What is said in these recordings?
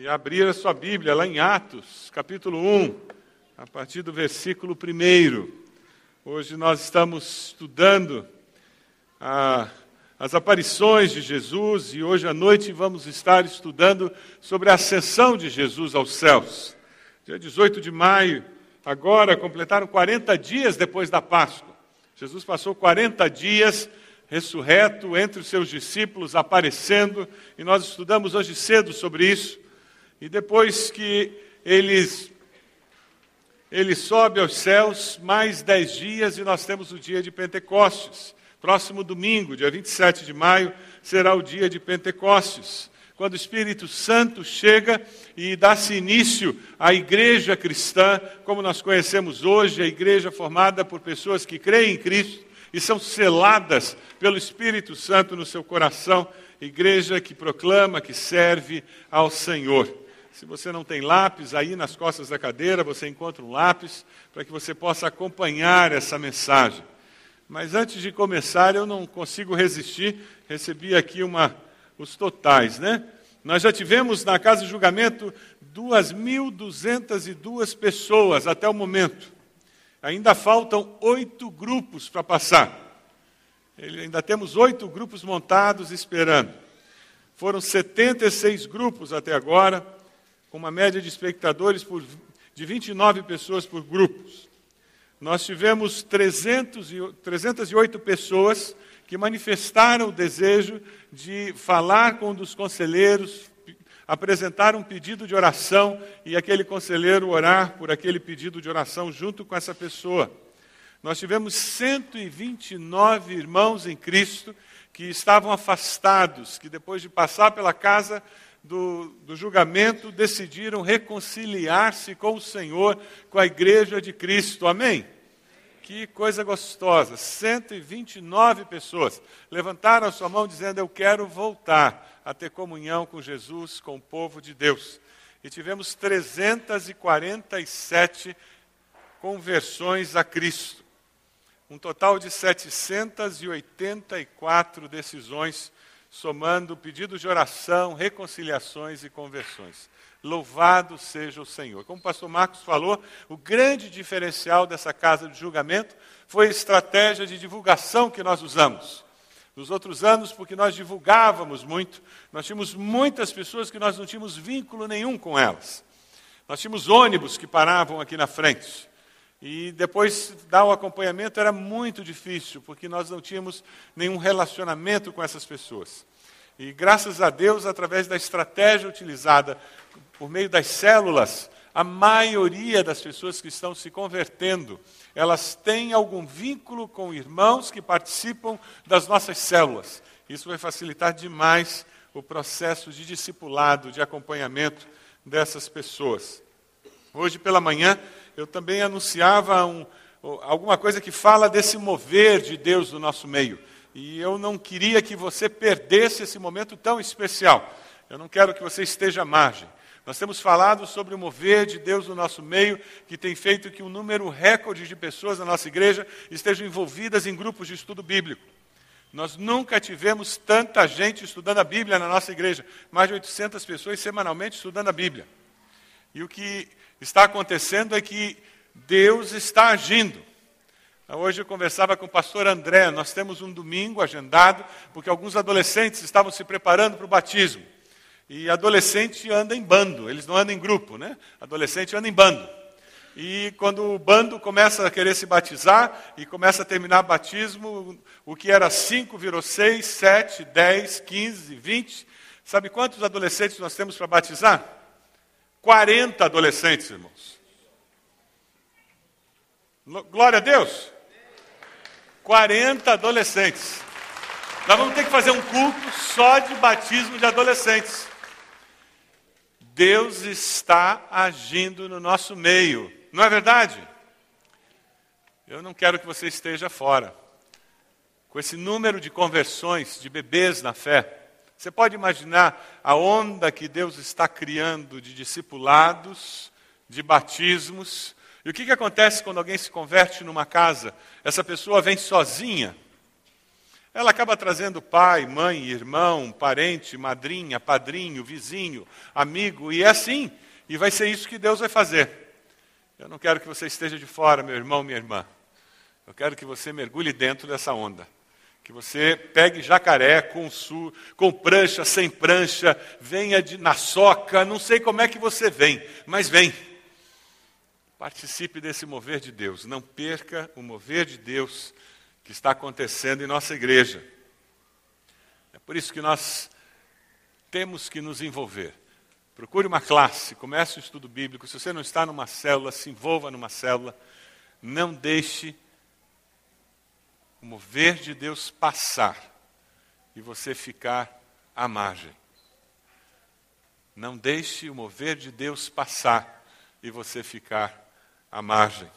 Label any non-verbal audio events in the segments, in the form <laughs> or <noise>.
e abrir a sua Bíblia lá em Atos, capítulo 1, a partir do versículo 1. Hoje nós estamos estudando a, as aparições de Jesus e hoje à noite vamos estar estudando sobre a ascensão de Jesus aos céus. Dia 18 de maio, agora completaram 40 dias depois da Páscoa. Jesus passou 40 dias ressurreto entre os seus discípulos, aparecendo, e nós estudamos hoje cedo sobre isso. E depois que eles, ele sobe aos céus, mais dez dias, e nós temos o dia de Pentecostes. Próximo domingo, dia 27 de maio, será o dia de Pentecostes, quando o Espírito Santo chega e dá-se início à igreja cristã, como nós conhecemos hoje, a igreja formada por pessoas que creem em Cristo e são seladas pelo Espírito Santo no seu coração, igreja que proclama, que serve ao Senhor. Se você não tem lápis, aí nas costas da cadeira você encontra um lápis para que você possa acompanhar essa mensagem. Mas antes de começar, eu não consigo resistir, recebi aqui uma, os totais, né? Nós já tivemos na casa de julgamento 2.202 pessoas até o momento. Ainda faltam oito grupos para passar. Ainda temos oito grupos montados esperando. Foram 76 grupos até agora, com uma média de espectadores por, de 29 pessoas por grupos. Nós tivemos 300 e, 308 pessoas que manifestaram o desejo de falar com um dos conselheiros, apresentar um pedido de oração e aquele conselheiro orar por aquele pedido de oração junto com essa pessoa. Nós tivemos 129 irmãos em Cristo que estavam afastados, que depois de passar pela casa do, do julgamento decidiram reconciliar-se com o Senhor, com a igreja de Cristo. Amém? Que coisa gostosa! 129 pessoas levantaram a sua mão dizendo: Eu quero voltar a ter comunhão com Jesus, com o povo de Deus. E tivemos 347 conversões a Cristo. Um total de 784 decisões, somando pedidos de oração, reconciliações e conversões. Louvado seja o Senhor. Como o pastor Marcos falou, o grande diferencial dessa casa de julgamento foi a estratégia de divulgação que nós usamos. Nos outros anos, porque nós divulgávamos muito, nós tínhamos muitas pessoas que nós não tínhamos vínculo nenhum com elas. Nós tínhamos ônibus que paravam aqui na frente. E depois dar o acompanhamento era muito difícil, porque nós não tínhamos nenhum relacionamento com essas pessoas. E graças a Deus, através da estratégia utilizada por meio das células, a maioria das pessoas que estão se convertendo, elas têm algum vínculo com irmãos que participam das nossas células. Isso vai facilitar demais o processo de discipulado, de acompanhamento dessas pessoas. Hoje pela manhã, eu também anunciava um, alguma coisa que fala desse mover de Deus no nosso meio. E eu não queria que você perdesse esse momento tão especial. Eu não quero que você esteja à margem. Nós temos falado sobre o mover de Deus no nosso meio, que tem feito que um número recorde de pessoas na nossa igreja estejam envolvidas em grupos de estudo bíblico. Nós nunca tivemos tanta gente estudando a Bíblia na nossa igreja, mais de 800 pessoas semanalmente estudando a Bíblia. E o que está acontecendo é que Deus está agindo. Hoje eu conversava com o pastor André, nós temos um domingo agendado, porque alguns adolescentes estavam se preparando para o batismo. E adolescente anda em bando, eles não andam em grupo, né? Adolescente anda em bando. E quando o bando começa a querer se batizar e começa a terminar batismo, o que era cinco virou seis, sete, dez, quinze, vinte. Sabe quantos adolescentes nós temos para batizar? 40 adolescentes, irmãos. Glória a Deus. 40 adolescentes. Nós vamos ter que fazer um culto só de batismo de adolescentes. Deus está agindo no nosso meio, não é verdade? Eu não quero que você esteja fora. Com esse número de conversões de bebês na fé, você pode imaginar a onda que Deus está criando de discipulados, de batismos. E o que, que acontece quando alguém se converte numa casa? Essa pessoa vem sozinha. ela acaba trazendo pai, mãe, irmão, parente, madrinha, padrinho, vizinho, amigo, e é assim. E vai ser isso que Deus vai fazer. Eu não quero que você esteja de fora, meu irmão, minha irmã. Eu quero que você mergulhe dentro dessa onda. Que você pegue jacaré com, su, com prancha, sem prancha, venha de, na soca, não sei como é que você vem, mas vem. Participe desse mover de Deus. Não perca o mover de Deus que está acontecendo em nossa igreja. É por isso que nós temos que nos envolver. Procure uma classe, comece o estudo bíblico. Se você não está numa célula, se envolva numa célula. Não deixe o mover de Deus passar e você ficar à margem. Não deixe o mover de Deus passar e você ficar à margem.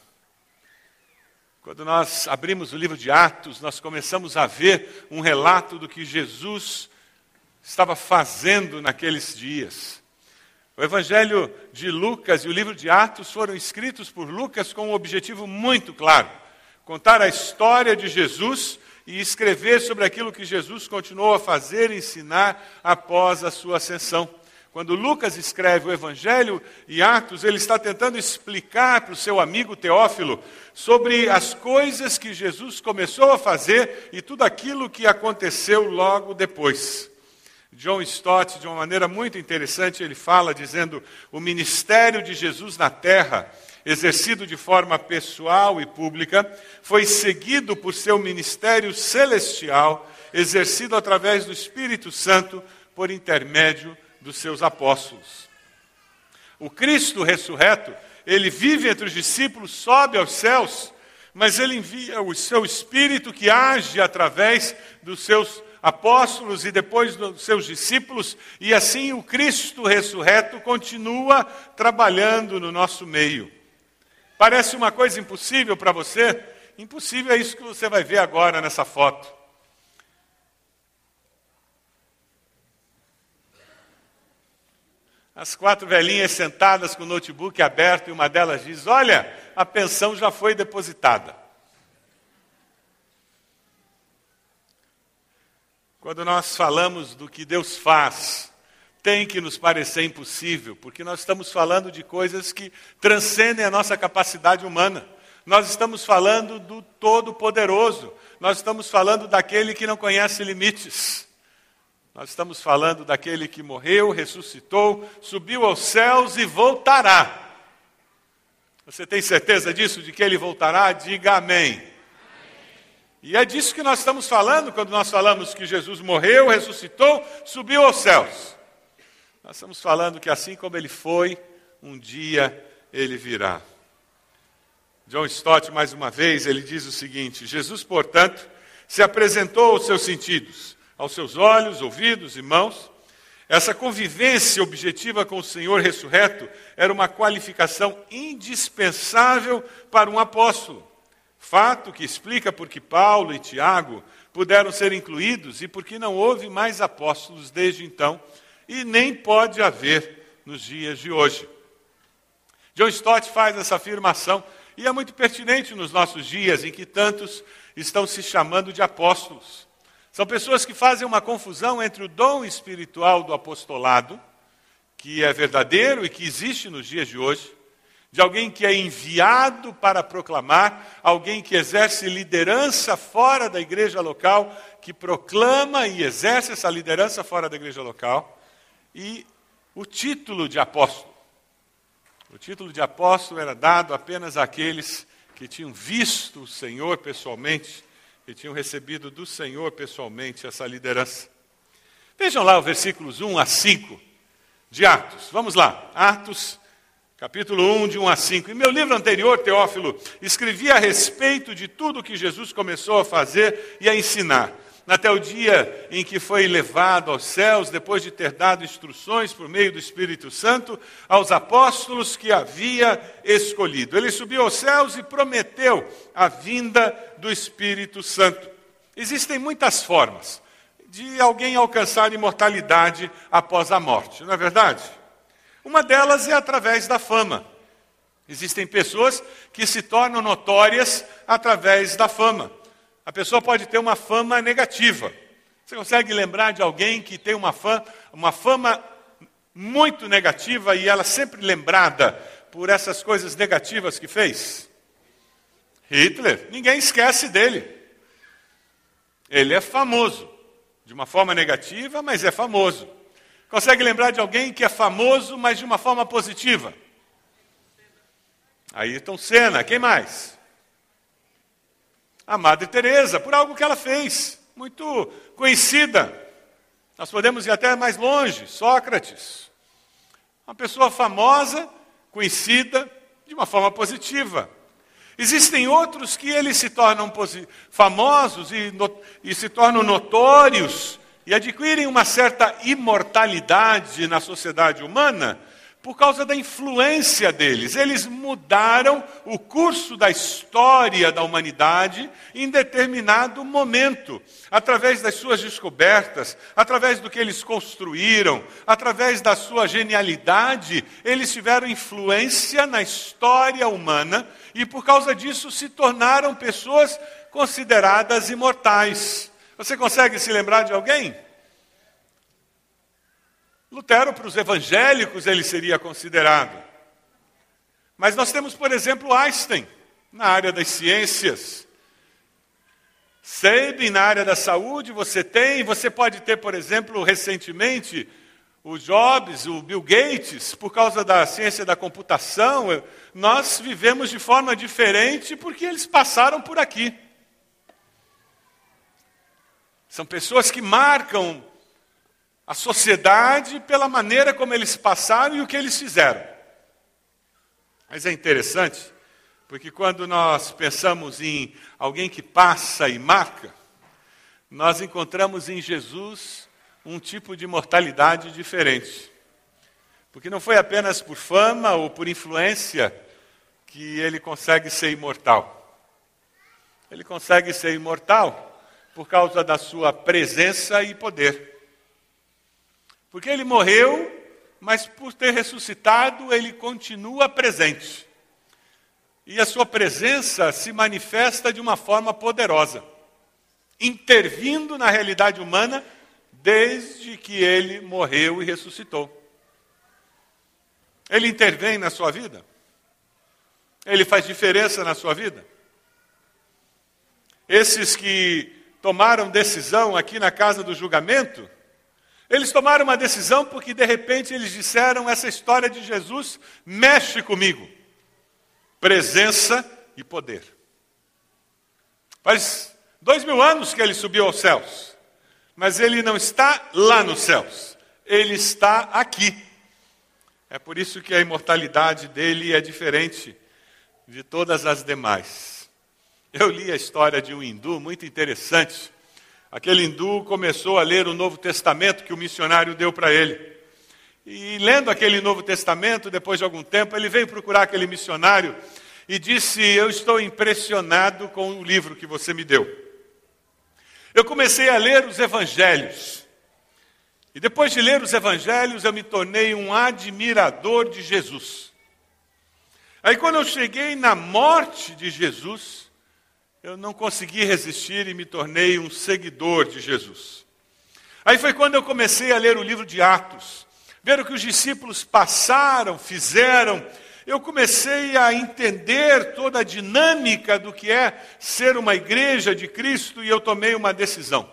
Quando nós abrimos o livro de Atos, nós começamos a ver um relato do que Jesus estava fazendo naqueles dias. O Evangelho de Lucas e o livro de Atos foram escritos por Lucas com um objetivo muito claro: contar a história de Jesus e escrever sobre aquilo que Jesus continuou a fazer e ensinar após a sua ascensão. Quando Lucas escreve o Evangelho e Atos, ele está tentando explicar para o seu amigo Teófilo sobre as coisas que Jesus começou a fazer e tudo aquilo que aconteceu logo depois. John Stott, de uma maneira muito interessante, ele fala dizendo: o ministério de Jesus na terra, exercido de forma pessoal e pública, foi seguido por seu ministério celestial, exercido através do Espírito Santo por intermédio dos seus apóstolos. O Cristo ressurreto, ele vive entre os discípulos, sobe aos céus, mas ele envia o seu Espírito que age através dos seus apóstolos e depois dos seus discípulos, e assim o Cristo ressurreto continua trabalhando no nosso meio. Parece uma coisa impossível para você? Impossível é isso que você vai ver agora nessa foto. As quatro velhinhas sentadas com o notebook aberto e uma delas diz: Olha, a pensão já foi depositada. Quando nós falamos do que Deus faz, tem que nos parecer impossível, porque nós estamos falando de coisas que transcendem a nossa capacidade humana. Nós estamos falando do Todo-Poderoso, nós estamos falando daquele que não conhece limites. Nós estamos falando daquele que morreu, ressuscitou, subiu aos céus e voltará. Você tem certeza disso, de que ele voltará? Diga amém. E é disso que nós estamos falando quando nós falamos que Jesus morreu, ressuscitou, subiu aos céus. Nós estamos falando que assim como ele foi, um dia ele virá. John Stott, mais uma vez, ele diz o seguinte: Jesus, portanto, se apresentou aos seus sentidos aos seus olhos, ouvidos e mãos. Essa convivência objetiva com o Senhor ressurreto era uma qualificação indispensável para um apóstolo. Fato que explica por que Paulo e Tiago puderam ser incluídos e por que não houve mais apóstolos desde então e nem pode haver nos dias de hoje. John Stott faz essa afirmação e é muito pertinente nos nossos dias em que tantos estão se chamando de apóstolos. São pessoas que fazem uma confusão entre o dom espiritual do apostolado, que é verdadeiro e que existe nos dias de hoje, de alguém que é enviado para proclamar, alguém que exerce liderança fora da igreja local, que proclama e exerce essa liderança fora da igreja local, e o título de apóstolo. O título de apóstolo era dado apenas àqueles que tinham visto o Senhor pessoalmente que tinham recebido do Senhor pessoalmente essa liderança. Vejam lá os versículos 1 a 5 de Atos. Vamos lá, Atos, capítulo 1, de 1 a 5. Em meu livro anterior, Teófilo, escrevi a respeito de tudo que Jesus começou a fazer e a ensinar até o dia em que foi levado aos céus, depois de ter dado instruções por meio do Espírito Santo aos apóstolos que havia escolhido. Ele subiu aos céus e prometeu a vinda do Espírito Santo. Existem muitas formas de alguém alcançar imortalidade após a morte, não é verdade? Uma delas é através da fama. Existem pessoas que se tornam notórias através da fama. A pessoa pode ter uma fama negativa. Você consegue lembrar de alguém que tem uma fama, uma fama muito negativa e ela sempre lembrada por essas coisas negativas que fez? Hitler, ninguém esquece dele. Ele é famoso, de uma forma negativa, mas é famoso. Consegue lembrar de alguém que é famoso, mas de uma forma positiva? Ayrton Senna, quem mais? A Madre Teresa, por algo que ela fez, muito conhecida. Nós podemos ir até mais longe, Sócrates. Uma pessoa famosa, conhecida de uma forma positiva. Existem outros que eles se tornam famosos e, e se tornam notórios e adquirem uma certa imortalidade na sociedade humana por causa da influência deles. Eles mudaram o curso da história da humanidade em determinado momento, através das suas descobertas, através do que eles construíram, através da sua genialidade, eles tiveram influência na história humana e por causa disso se tornaram pessoas consideradas imortais. Você consegue se lembrar de alguém? Lutero, para os evangélicos, ele seria considerado. Mas nós temos, por exemplo, Einstein, na área das ciências. Sabin, na área da saúde, você tem. Você pode ter, por exemplo, recentemente, o Jobs, o Bill Gates, por causa da ciência da computação. Nós vivemos de forma diferente porque eles passaram por aqui. São pessoas que marcam a sociedade pela maneira como eles passaram e o que eles fizeram. Mas é interessante, porque quando nós pensamos em alguém que passa e marca, nós encontramos em Jesus um tipo de mortalidade diferente. Porque não foi apenas por fama ou por influência que ele consegue ser imortal. Ele consegue ser imortal por causa da sua presença e poder. Porque ele morreu, mas por ter ressuscitado, ele continua presente. E a sua presença se manifesta de uma forma poderosa, intervindo na realidade humana desde que ele morreu e ressuscitou. Ele intervém na sua vida? Ele faz diferença na sua vida? Esses que tomaram decisão aqui na casa do julgamento, eles tomaram uma decisão porque de repente eles disseram: essa história de Jesus mexe comigo. Presença e poder. Faz dois mil anos que ele subiu aos céus, mas ele não está lá nos céus, ele está aqui. É por isso que a imortalidade dele é diferente de todas as demais. Eu li a história de um hindu muito interessante Aquele hindu começou a ler o Novo Testamento que o missionário deu para ele. E lendo aquele Novo Testamento, depois de algum tempo, ele veio procurar aquele missionário e disse: Eu estou impressionado com o livro que você me deu. Eu comecei a ler os evangelhos. E depois de ler os evangelhos, eu me tornei um admirador de Jesus. Aí, quando eu cheguei na morte de Jesus, eu não consegui resistir e me tornei um seguidor de Jesus. Aí foi quando eu comecei a ler o livro de Atos, ver o que os discípulos passaram, fizeram. Eu comecei a entender toda a dinâmica do que é ser uma igreja de Cristo e eu tomei uma decisão.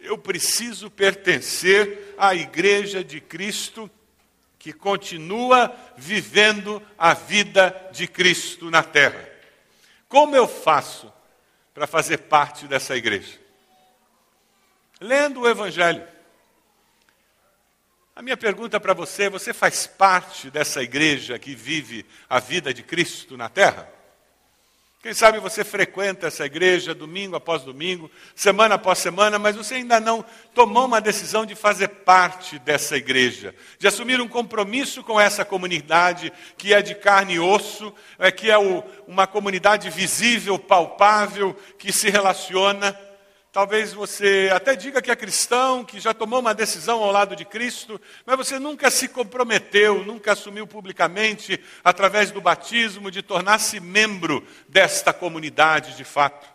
Eu preciso pertencer à igreja de Cristo que continua vivendo a vida de Cristo na terra. Como eu faço para fazer parte dessa igreja? Lendo o Evangelho. A minha pergunta para você: você faz parte dessa igreja que vive a vida de Cristo na terra? Quem sabe você frequenta essa igreja domingo após domingo, semana após semana, mas você ainda não tomou uma decisão de fazer parte dessa igreja, de assumir um compromisso com essa comunidade que é de carne e osso, é, que é uma comunidade visível, palpável, que se relaciona Talvez você até diga que é cristão, que já tomou uma decisão ao lado de Cristo, mas você nunca se comprometeu, nunca assumiu publicamente, através do batismo, de tornar-se membro desta comunidade de fato.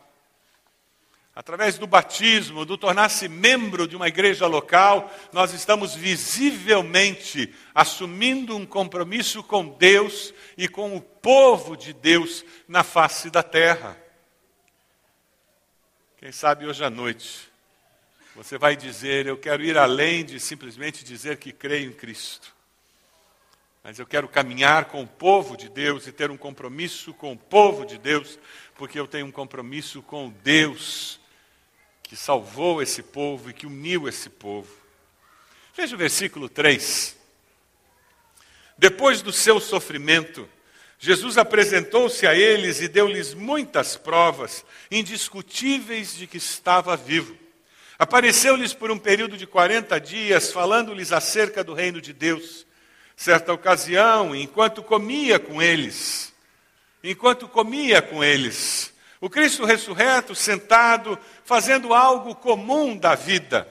Através do batismo, do tornar-se membro de uma igreja local, nós estamos visivelmente assumindo um compromisso com Deus e com o povo de Deus na face da terra. Quem sabe hoje à noite você vai dizer: Eu quero ir além de simplesmente dizer que creio em Cristo. Mas eu quero caminhar com o povo de Deus e ter um compromisso com o povo de Deus, porque eu tenho um compromisso com Deus que salvou esse povo e que uniu esse povo. Veja o versículo 3. Depois do seu sofrimento, Jesus apresentou-se a eles e deu-lhes muitas provas indiscutíveis de que estava vivo. Apareceu-lhes por um período de 40 dias, falando-lhes acerca do reino de Deus. Certa ocasião, enquanto comia com eles, enquanto comia com eles, o Cristo ressurreto, sentado, fazendo algo comum da vida.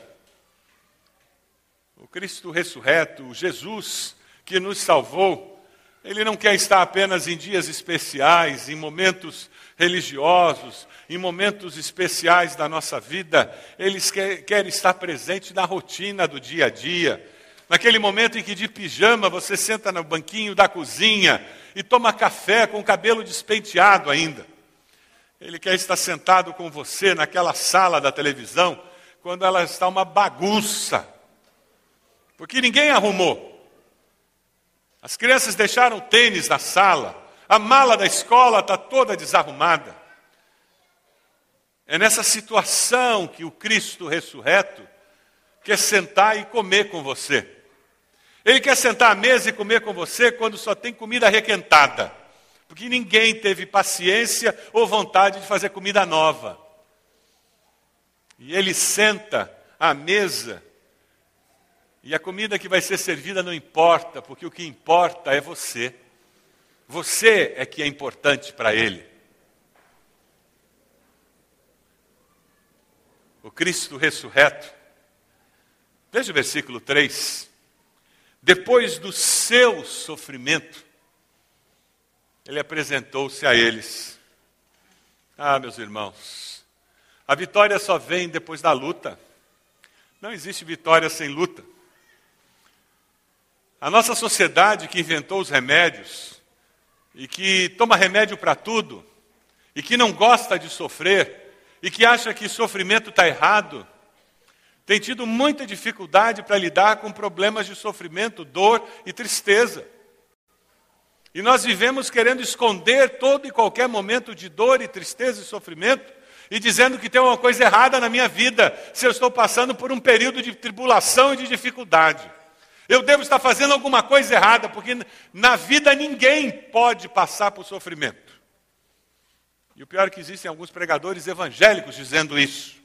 O Cristo ressurreto, Jesus que nos salvou, ele não quer estar apenas em dias especiais, em momentos religiosos, em momentos especiais da nossa vida. Ele quer, quer estar presente na rotina do dia a dia. Naquele momento em que de pijama você senta no banquinho da cozinha e toma café com o cabelo despenteado ainda. Ele quer estar sentado com você naquela sala da televisão, quando ela está uma bagunça. Porque ninguém arrumou. As crianças deixaram tênis na sala, a mala da escola está toda desarrumada. É nessa situação que o Cristo ressurreto quer sentar e comer com você. Ele quer sentar à mesa e comer com você quando só tem comida requentada porque ninguém teve paciência ou vontade de fazer comida nova. E ele senta à mesa, e a comida que vai ser servida não importa, porque o que importa é você. Você é que é importante para ele. O Cristo ressurreto. Veja o versículo 3. Depois do seu sofrimento, ele apresentou-se a eles. Ah, meus irmãos, a vitória só vem depois da luta. Não existe vitória sem luta. A nossa sociedade que inventou os remédios, e que toma remédio para tudo, e que não gosta de sofrer, e que acha que sofrimento está errado, tem tido muita dificuldade para lidar com problemas de sofrimento, dor e tristeza. E nós vivemos querendo esconder todo e qualquer momento de dor e tristeza e sofrimento, e dizendo que tem uma coisa errada na minha vida, se eu estou passando por um período de tribulação e de dificuldade. Eu devo estar fazendo alguma coisa errada, porque na vida ninguém pode passar por sofrimento. E o pior é que existem alguns pregadores evangélicos dizendo isso.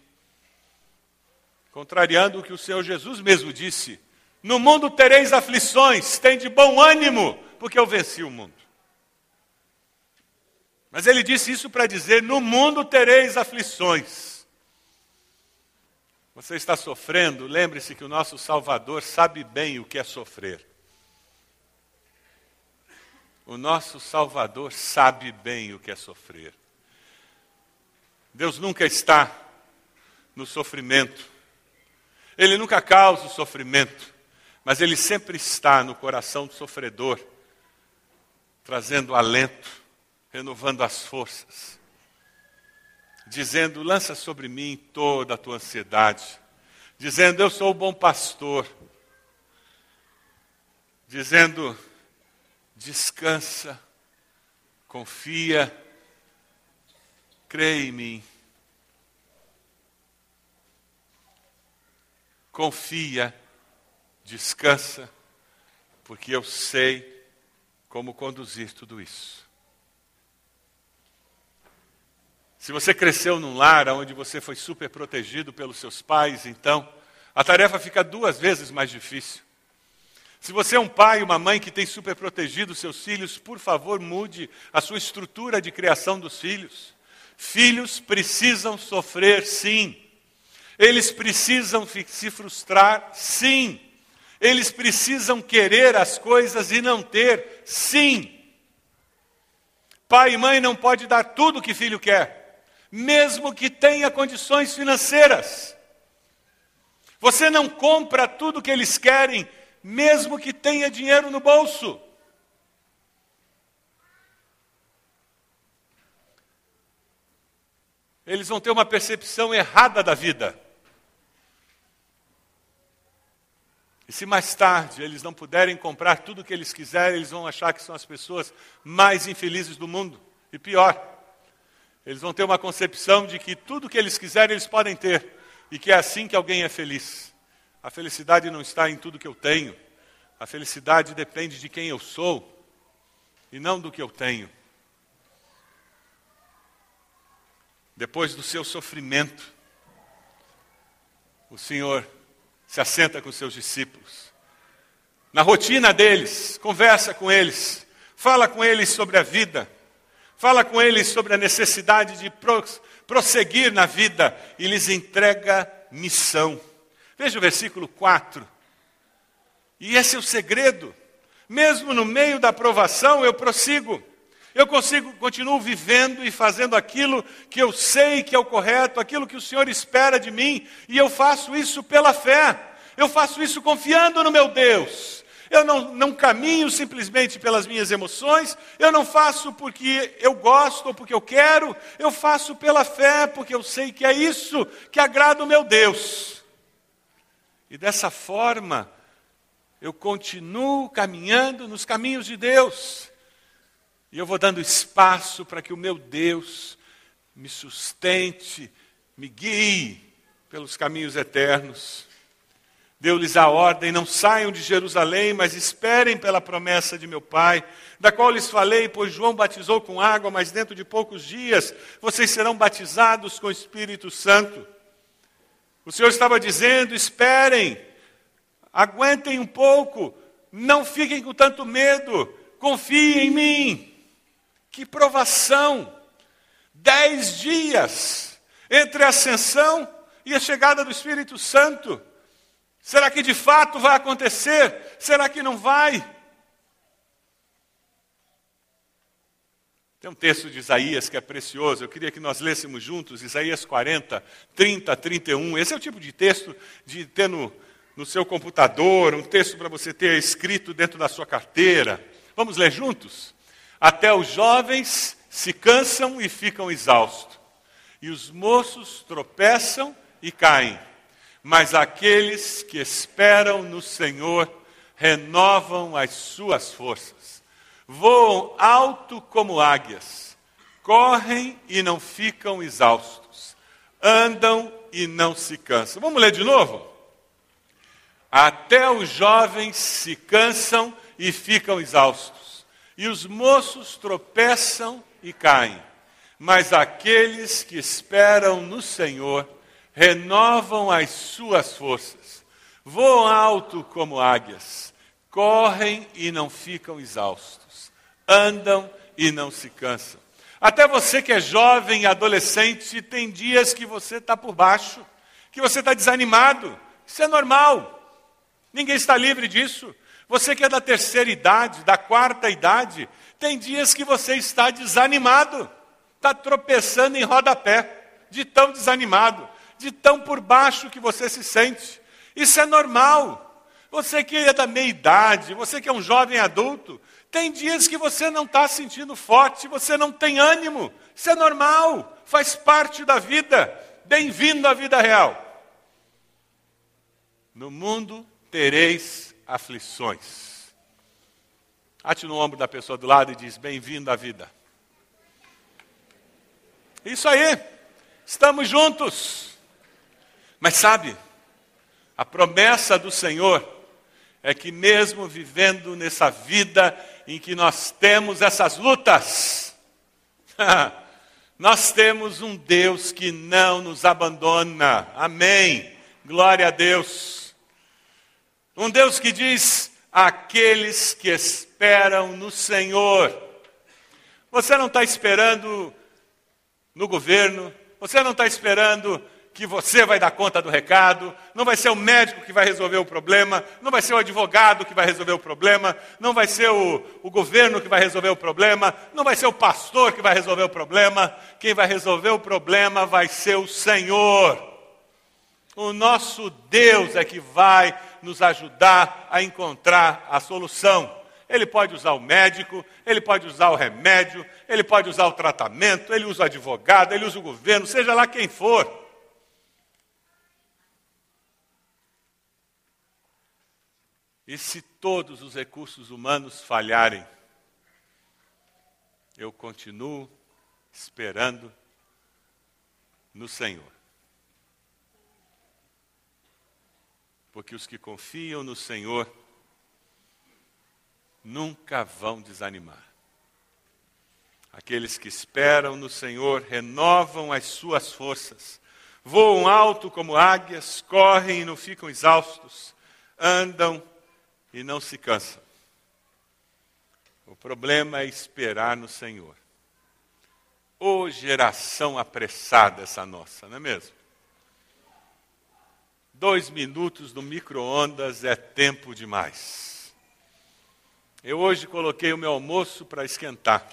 Contrariando o que o Senhor Jesus mesmo disse: No mundo tereis aflições, tem de bom ânimo, porque eu venci o mundo. Mas ele disse isso para dizer: no mundo tereis aflições. Você está sofrendo, lembre-se que o nosso Salvador sabe bem o que é sofrer. O nosso Salvador sabe bem o que é sofrer. Deus nunca está no sofrimento. Ele nunca causa o sofrimento, mas ele sempre está no coração do sofredor trazendo alento, renovando as forças, dizendo: lança sobre mim toda a tua ansiedade, dizendo: eu sou o bom pastor, dizendo: descansa, confia, crê em mim. Confia, descansa, porque eu sei como conduzir tudo isso. Se você cresceu num lar onde você foi super protegido pelos seus pais, então a tarefa fica duas vezes mais difícil. Se você é um pai ou uma mãe que tem super protegido seus filhos, por favor, mude a sua estrutura de criação dos filhos. Filhos precisam sofrer, sim. Eles precisam se frustrar, sim. Eles precisam querer as coisas e não ter, sim. Pai e mãe não pode dar tudo o que filho quer, mesmo que tenha condições financeiras. Você não compra tudo que eles querem, mesmo que tenha dinheiro no bolso. Eles vão ter uma percepção errada da vida. E se mais tarde eles não puderem comprar tudo o que eles quiserem, eles vão achar que são as pessoas mais infelizes do mundo. E pior, eles vão ter uma concepção de que tudo que eles quiserem eles podem ter e que é assim que alguém é feliz. A felicidade não está em tudo que eu tenho. A felicidade depende de quem eu sou e não do que eu tenho. Depois do seu sofrimento, o Senhor se assenta com seus discípulos. Na rotina deles, conversa com eles, fala com eles sobre a vida, fala com eles sobre a necessidade de prosseguir na vida e lhes entrega missão. Veja o versículo 4. E esse é o segredo. Mesmo no meio da provação, eu prossigo. Eu consigo, continuo vivendo e fazendo aquilo que eu sei que é o correto, aquilo que o Senhor espera de mim, e eu faço isso pela fé. Eu faço isso confiando no meu Deus. Eu não, não caminho simplesmente pelas minhas emoções, eu não faço porque eu gosto ou porque eu quero, eu faço pela fé, porque eu sei que é isso que agrada o meu Deus. E dessa forma, eu continuo caminhando nos caminhos de Deus. E eu vou dando espaço para que o meu Deus me sustente, me guie pelos caminhos eternos. Deu-lhes a ordem: não saiam de Jerusalém, mas esperem pela promessa de meu Pai, da qual lhes falei, pois João batizou com água, mas dentro de poucos dias vocês serão batizados com o Espírito Santo. O Senhor estava dizendo: esperem, aguentem um pouco, não fiquem com tanto medo, confiem em mim. Que provação! Dez dias entre a ascensão e a chegada do Espírito Santo. Será que de fato vai acontecer? Será que não vai? Tem um texto de Isaías que é precioso, eu queria que nós lêssemos juntos, Isaías 40, 30, 31. Esse é o tipo de texto de ter no, no seu computador, um texto para você ter escrito dentro da sua carteira. Vamos ler juntos? Até os jovens se cansam e ficam exaustos, e os moços tropeçam e caem. Mas aqueles que esperam no Senhor renovam as suas forças, voam alto como águias, correm e não ficam exaustos, andam e não se cansam. Vamos ler de novo? Até os jovens se cansam e ficam exaustos e os moços tropeçam e caem, mas aqueles que esperam no Senhor renovam as suas forças, voam alto como águias, correm e não ficam exaustos, andam e não se cansam. Até você que é jovem adolescente, tem dias que você está por baixo, que você está desanimado. Isso é normal. Ninguém está livre disso. Você que é da terceira idade, da quarta idade, tem dias que você está desanimado, está tropeçando em rodapé, de tão desanimado, de tão por baixo que você se sente. Isso é normal. Você que é da meia idade, você que é um jovem adulto, tem dias que você não está sentindo forte, você não tem ânimo. Isso é normal, faz parte da vida. Bem-vindo à vida real. No mundo tereis aflições. Ate no ombro da pessoa do lado e diz: Bem-vindo à vida. Isso aí, estamos juntos. Mas sabe, a promessa do Senhor é que, mesmo vivendo nessa vida em que nós temos essas lutas, <laughs> nós temos um Deus que não nos abandona. Amém. Glória a Deus. Um Deus que diz: aqueles que esperam no Senhor. Você não está esperando no governo, você não está esperando que você vai dar conta do recado, não vai ser o médico que vai resolver o problema, não vai ser o advogado que vai resolver o problema, não vai ser o, o governo que vai resolver o problema, não vai ser o pastor que vai resolver o problema, quem vai resolver o problema vai ser o Senhor. O nosso Deus é que vai nos ajudar a encontrar a solução. Ele pode usar o médico, ele pode usar o remédio, ele pode usar o tratamento, ele usa o advogado, ele usa o governo, seja lá quem for. E se todos os recursos humanos falharem, eu continuo esperando no Senhor. porque os que confiam no Senhor nunca vão desanimar. Aqueles que esperam no Senhor renovam as suas forças, voam alto como águias, correm e não ficam exaustos, andam e não se cansam. O problema é esperar no Senhor. Ô oh, geração apressada essa nossa, não é mesmo? Dois minutos no micro-ondas é tempo demais. Eu hoje coloquei o meu almoço para esquentar.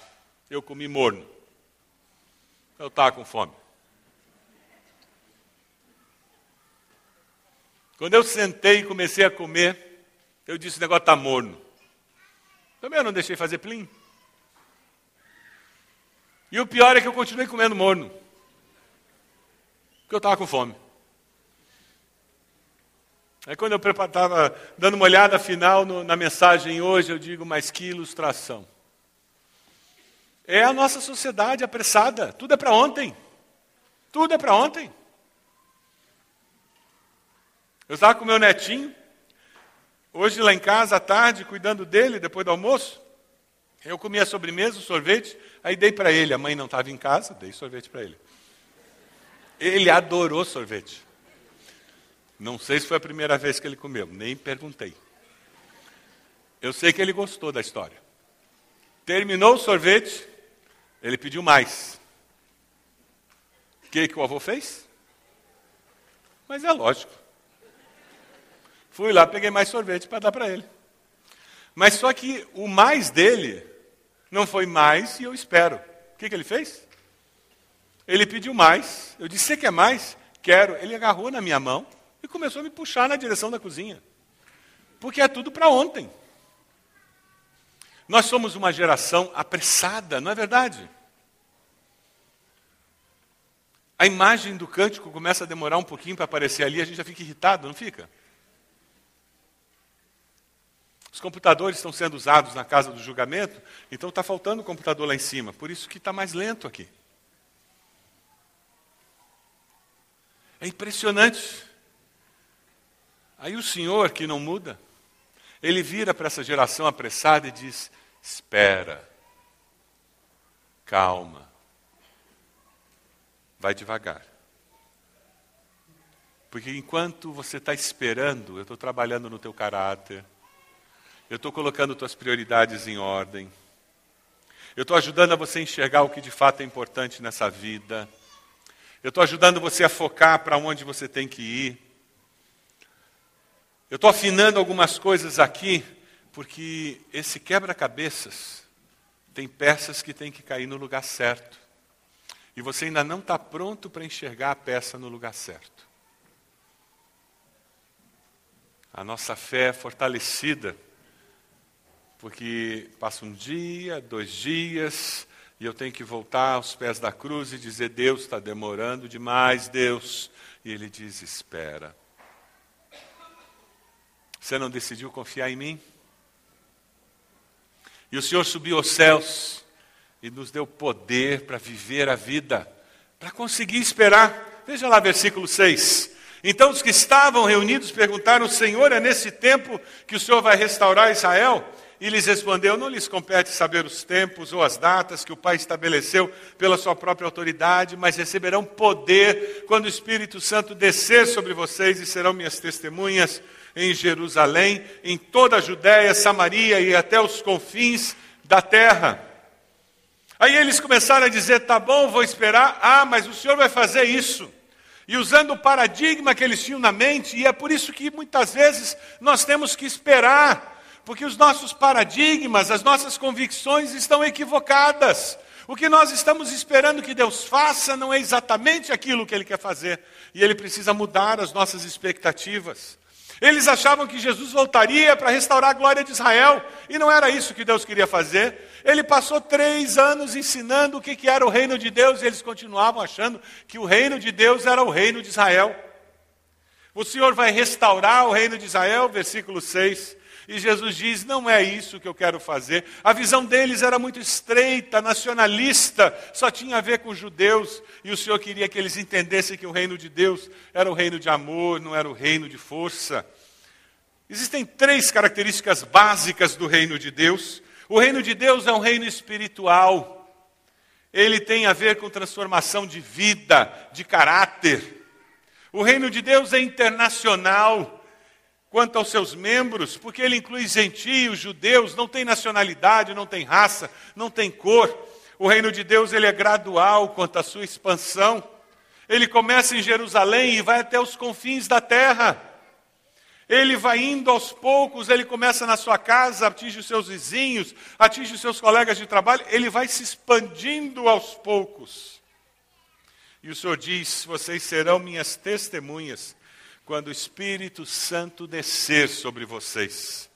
Eu comi morno. Eu estava com fome. Quando eu sentei e comecei a comer, eu disse: o negócio está morno. Também eu não deixei fazer plim. E o pior é que eu continuei comendo morno. Porque eu estava com fome. Aí quando eu estava dando uma olhada final no, na mensagem hoje, eu digo, mas que ilustração. É a nossa sociedade apressada, tudo é para ontem. Tudo é para ontem. Eu estava com meu netinho, hoje lá em casa, à tarde, cuidando dele, depois do almoço. Eu comi a sobremesa, o sorvete, aí dei para ele. A mãe não estava em casa, dei sorvete para ele. Ele adorou sorvete. Não sei se foi a primeira vez que ele comeu, nem perguntei. Eu sei que ele gostou da história. Terminou o sorvete, ele pediu mais. O que, que o avô fez? Mas é lógico. Fui lá, peguei mais sorvete para dar para ele. Mas só que o mais dele não foi mais e eu espero. O que, que ele fez? Ele pediu mais. Eu disse: Você quer mais? Quero. Ele agarrou na minha mão e começou a me puxar na direção da cozinha. Porque é tudo para ontem. Nós somos uma geração apressada, não é verdade? A imagem do cântico começa a demorar um pouquinho para aparecer ali, a gente já fica irritado, não fica? Os computadores estão sendo usados na casa do julgamento, então está faltando o computador lá em cima, por isso que está mais lento aqui. É impressionante. Aí o Senhor, que não muda, ele vira para essa geração apressada e diz: espera, calma, vai devagar. Porque enquanto você está esperando, eu estou trabalhando no teu caráter, eu estou colocando tuas prioridades em ordem, eu estou ajudando a você enxergar o que de fato é importante nessa vida, eu estou ajudando você a focar para onde você tem que ir. Eu estou afinando algumas coisas aqui, porque esse quebra-cabeças tem peças que tem que cair no lugar certo. E você ainda não está pronto para enxergar a peça no lugar certo. A nossa fé é fortalecida, porque passa um dia, dois dias, e eu tenho que voltar aos pés da cruz e dizer: Deus está demorando demais, Deus. E Ele diz: Espera. Você não decidiu confiar em mim? E o Senhor subiu aos céus e nos deu poder para viver a vida, para conseguir esperar. Veja lá, versículo 6. Então os que estavam reunidos perguntaram: Senhor, é nesse tempo que o Senhor vai restaurar Israel? E lhes respondeu: Não lhes compete saber os tempos ou as datas que o Pai estabeleceu pela sua própria autoridade, mas receberão poder quando o Espírito Santo descer sobre vocês e serão minhas testemunhas em Jerusalém, em toda a Judéia, Samaria e até os confins da terra. Aí eles começaram a dizer: tá bom, vou esperar. Ah, mas o Senhor vai fazer isso. e usando o paradigma que eles tinham na mente, e é por isso que muitas vezes nós temos que esperar, porque os nossos paradigmas, as nossas convicções estão equivocadas. O que nós estamos esperando que Deus faça não é exatamente aquilo que Ele quer fazer, e Ele precisa mudar as nossas expectativas. Eles achavam que Jesus voltaria para restaurar a glória de Israel, e não era isso que Deus queria fazer. Ele passou três anos ensinando o que era o reino de Deus, e eles continuavam achando que o reino de Deus era o reino de Israel. O Senhor vai restaurar o reino de Israel, versículo 6. E Jesus diz: não é isso que eu quero fazer. A visão deles era muito estreita, nacionalista, só tinha a ver com os judeus. E o Senhor queria que eles entendessem que o reino de Deus era o reino de amor, não era o reino de força. Existem três características básicas do reino de Deus. O reino de Deus é um reino espiritual. Ele tem a ver com transformação de vida, de caráter. O reino de Deus é internacional quanto aos seus membros, porque ele inclui gentios, judeus, não tem nacionalidade, não tem raça, não tem cor. O reino de Deus ele é gradual quanto à sua expansão. Ele começa em Jerusalém e vai até os confins da terra. Ele vai indo aos poucos, ele começa na sua casa, atinge os seus vizinhos, atinge os seus colegas de trabalho, ele vai se expandindo aos poucos. E o Senhor diz: Vocês serão minhas testemunhas quando o Espírito Santo descer sobre vocês.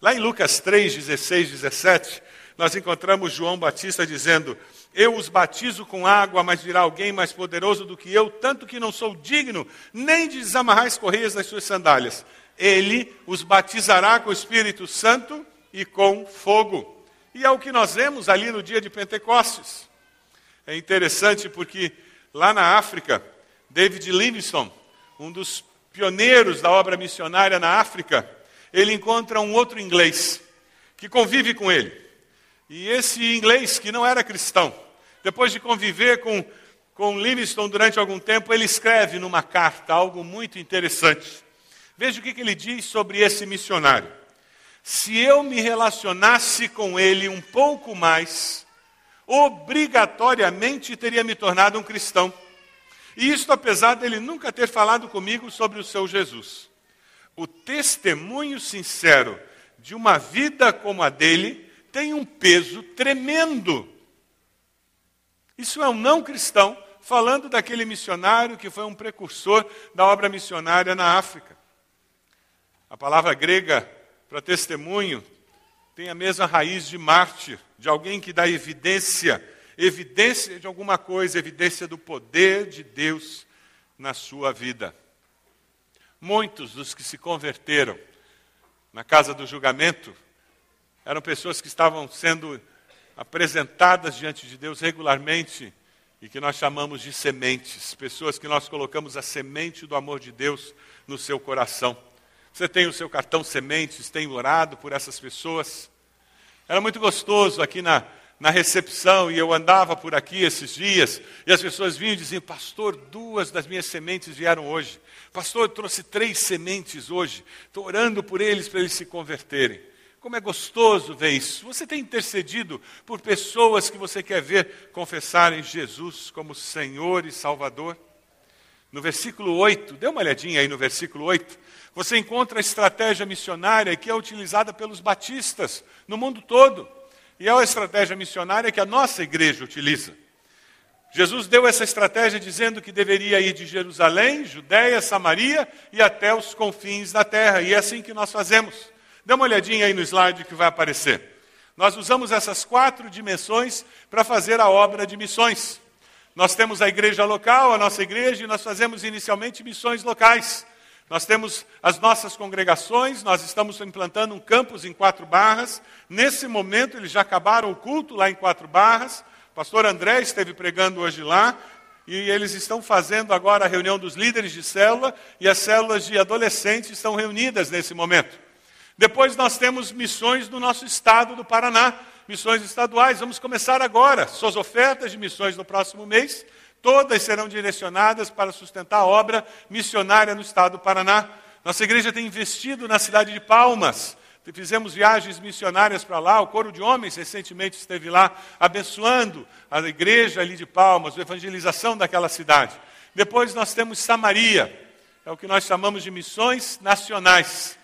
Lá em Lucas 3, 16, 17, nós encontramos João Batista dizendo: Eu os batizo com água, mas virá alguém mais poderoso do que eu, tanto que não sou digno nem de desamarrar as correias das suas sandálias. Ele os batizará com o Espírito Santo e com fogo. E é o que nós vemos ali no dia de Pentecostes. É interessante porque lá na África, David Livingstone, um dos pioneiros da obra missionária na África, ele encontra um outro inglês que convive com ele. E esse inglês, que não era cristão, depois de conviver com, com Livingstone durante algum tempo, ele escreve numa carta algo muito interessante. Veja o que, que ele diz sobre esse missionário. Se eu me relacionasse com ele um pouco mais, obrigatoriamente teria me tornado um cristão. E isso apesar dele nunca ter falado comigo sobre o seu Jesus. O testemunho sincero de uma vida como a dele tem um peso tremendo. Isso é um não cristão falando daquele missionário que foi um precursor da obra missionária na África. A palavra grega para testemunho tem a mesma raiz de mártir, de alguém que dá evidência evidência de alguma coisa, evidência do poder de Deus na sua vida. Muitos dos que se converteram na casa do julgamento eram pessoas que estavam sendo apresentadas diante de Deus regularmente e que nós chamamos de sementes, pessoas que nós colocamos a semente do amor de Deus no seu coração. Você tem o seu cartão sementes, tem orado por essas pessoas. Era muito gostoso aqui na, na recepção, e eu andava por aqui esses dias, e as pessoas vinham e diziam: Pastor, duas das minhas sementes vieram hoje. Pastor, eu trouxe três sementes hoje. Estou orando por eles para eles se converterem. Como é gostoso ver isso. Você tem intercedido por pessoas que você quer ver confessarem Jesus como Senhor e Salvador? No versículo 8, dê uma olhadinha aí no versículo 8, você encontra a estratégia missionária que é utilizada pelos batistas no mundo todo. E é uma estratégia missionária que a nossa igreja utiliza. Jesus deu essa estratégia dizendo que deveria ir de Jerusalém, Judéia, Samaria e até os confins da terra. E é assim que nós fazemos. Dê uma olhadinha aí no slide que vai aparecer. Nós usamos essas quatro dimensões para fazer a obra de missões. Nós temos a igreja local, a nossa igreja, e nós fazemos inicialmente missões locais. Nós temos as nossas congregações, nós estamos implantando um campus em Quatro Barras. Nesse momento, eles já acabaram o culto lá em Quatro Barras. O pastor André esteve pregando hoje lá. E eles estão fazendo agora a reunião dos líderes de célula e as células de adolescentes estão reunidas nesse momento. Depois nós temos missões no nosso estado do Paraná, missões estaduais. Vamos começar agora. Suas ofertas de missões no próximo mês Todas serão direcionadas para sustentar a obra missionária no estado do Paraná. Nossa igreja tem investido na cidade de Palmas. Fizemos viagens missionárias para lá. O Coro de Homens recentemente esteve lá abençoando a igreja ali de Palmas, a evangelização daquela cidade. Depois nós temos Samaria, é o que nós chamamos de missões nacionais.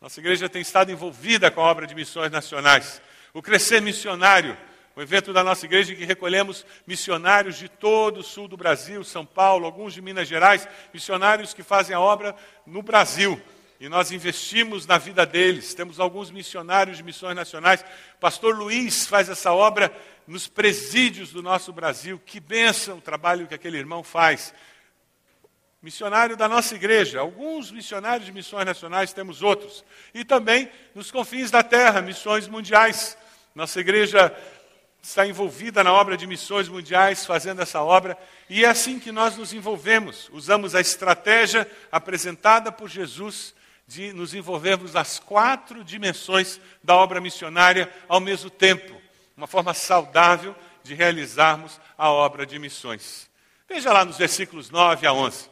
Nossa igreja tem estado envolvida com a obra de missões nacionais. O Crescer Missionário, o evento da nossa igreja em que recolhemos missionários de todo o sul do Brasil, São Paulo, alguns de Minas Gerais, missionários que fazem a obra no Brasil. E nós investimos na vida deles. Temos alguns missionários de missões nacionais. Pastor Luiz faz essa obra nos presídios do nosso Brasil. Que benção o trabalho que aquele irmão faz missionário da nossa igreja. Alguns missionários de missões nacionais, temos outros. E também nos confins da terra, missões mundiais. Nossa igreja está envolvida na obra de missões mundiais, fazendo essa obra, e é assim que nós nos envolvemos. Usamos a estratégia apresentada por Jesus de nos envolvermos nas quatro dimensões da obra missionária ao mesmo tempo. Uma forma saudável de realizarmos a obra de missões. Veja lá nos versículos 9 a 11.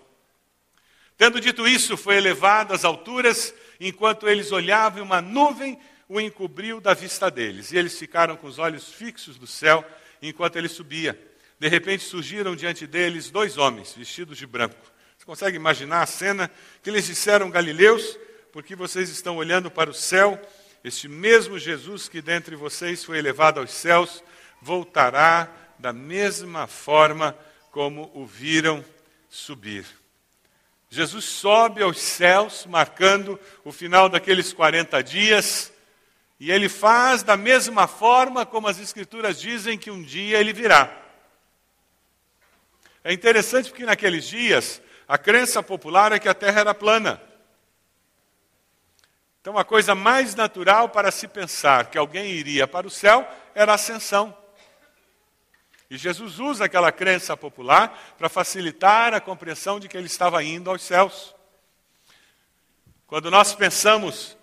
Tendo dito isso, foi elevado às alturas, enquanto eles olhavam, uma nuvem o encobriu da vista deles. E eles ficaram com os olhos fixos no céu, enquanto ele subia. De repente surgiram diante deles dois homens, vestidos de branco. Você consegue imaginar a cena que eles disseram, Galileus, porque vocês estão olhando para o céu? Este mesmo Jesus que dentre vocês foi elevado aos céus, voltará da mesma forma como o viram subir. Jesus sobe aos céus, marcando o final daqueles 40 dias, e ele faz da mesma forma como as Escrituras dizem que um dia ele virá. É interessante porque naqueles dias a crença popular é que a terra era plana. Então a coisa mais natural para se pensar que alguém iria para o céu era a ascensão. E Jesus usa aquela crença popular para facilitar a compreensão de que ele estava indo aos céus. Quando nós pensamos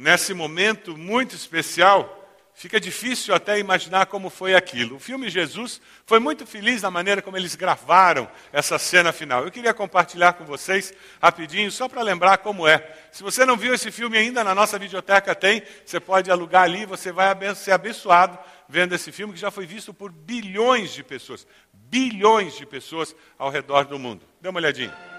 nesse momento muito especial, Fica difícil até imaginar como foi aquilo. O filme Jesus foi muito feliz na maneira como eles gravaram essa cena final. Eu queria compartilhar com vocês rapidinho, só para lembrar como é. Se você não viu esse filme ainda, na nossa videoteca tem, você pode alugar ali, você vai ser abençoado vendo esse filme que já foi visto por bilhões de pessoas. Bilhões de pessoas ao redor do mundo. Dê uma olhadinha.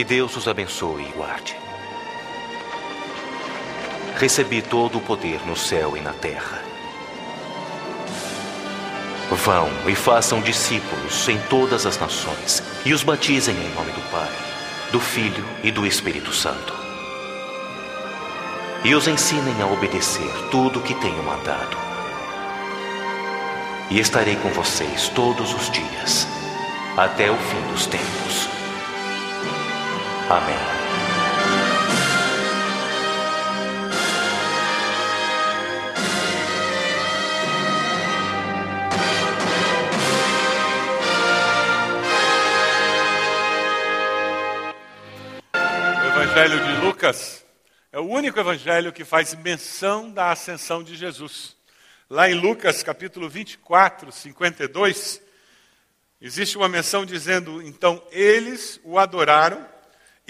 Que Deus os abençoe e guarde. Recebi todo o poder no céu e na terra. Vão e façam discípulos em todas as nações e os batizem em nome do Pai, do Filho e do Espírito Santo. E os ensinem a obedecer tudo o que tenho mandado. E estarei com vocês todos os dias, até o fim dos tempos. Amém. O Evangelho de Lucas é o único evangelho que faz menção da ascensão de Jesus. Lá em Lucas capítulo 24, 52, existe uma menção dizendo: então eles o adoraram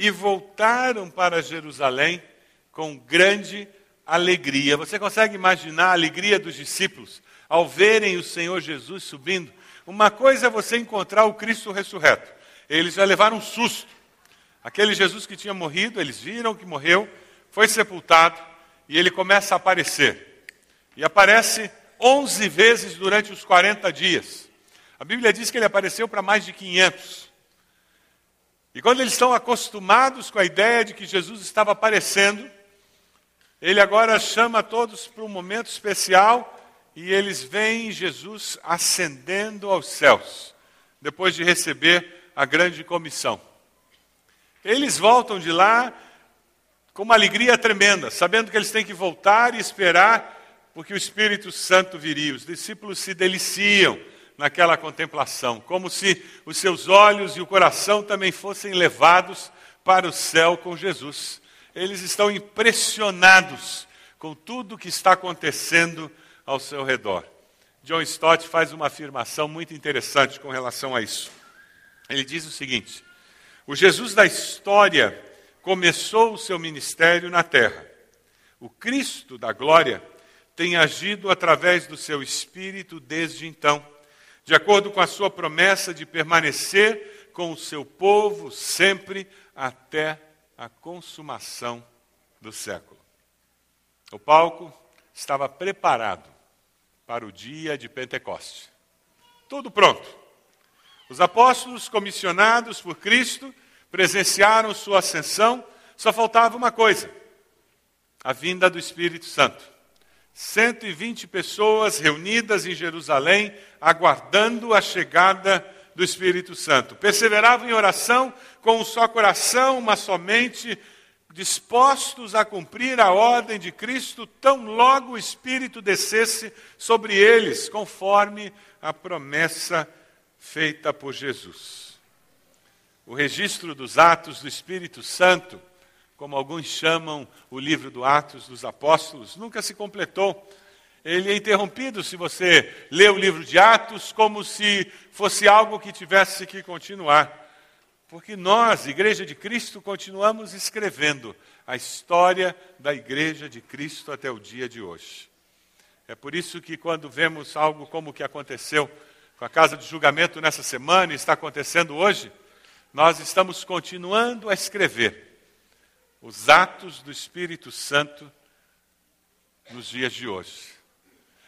e voltaram para Jerusalém com grande alegria. Você consegue imaginar a alegria dos discípulos ao verem o Senhor Jesus subindo? Uma coisa é você encontrar o Cristo ressurreto. Eles já levaram um susto. Aquele Jesus que tinha morrido, eles viram que morreu, foi sepultado e ele começa a aparecer. E aparece 11 vezes durante os 40 dias. A Bíblia diz que ele apareceu para mais de 500. E quando eles estão acostumados com a ideia de que Jesus estava aparecendo, ele agora chama todos para um momento especial e eles veem Jesus ascendendo aos céus, depois de receber a grande comissão. Eles voltam de lá com uma alegria tremenda, sabendo que eles têm que voltar e esperar, porque o Espírito Santo viria. Os discípulos se deliciam naquela contemplação, como se os seus olhos e o coração também fossem levados para o céu com Jesus. Eles estão impressionados com tudo que está acontecendo ao seu redor. John Stott faz uma afirmação muito interessante com relação a isso. Ele diz o seguinte: o Jesus da história começou o seu ministério na terra. O Cristo da glória tem agido através do seu espírito desde então, de acordo com a sua promessa de permanecer com o seu povo sempre até a consumação do século. O palco estava preparado para o dia de Pentecoste. Tudo pronto. Os apóstolos, comissionados por Cristo, presenciaram sua ascensão, só faltava uma coisa: a vinda do Espírito Santo. 120 pessoas reunidas em Jerusalém, aguardando a chegada do Espírito Santo. Perseveravam em oração com um só coração, uma somente dispostos a cumprir a ordem de Cristo, tão logo o Espírito descesse sobre eles, conforme a promessa feita por Jesus. O registro dos atos do Espírito Santo, como alguns chamam o livro do Atos dos Apóstolos, nunca se completou. Ele é interrompido se você lê o livro de Atos como se fosse algo que tivesse que continuar. Porque nós, Igreja de Cristo, continuamos escrevendo a história da Igreja de Cristo até o dia de hoje. É por isso que, quando vemos algo como o que aconteceu com a casa de julgamento nessa semana e está acontecendo hoje, nós estamos continuando a escrever os atos do Espírito Santo nos dias de hoje.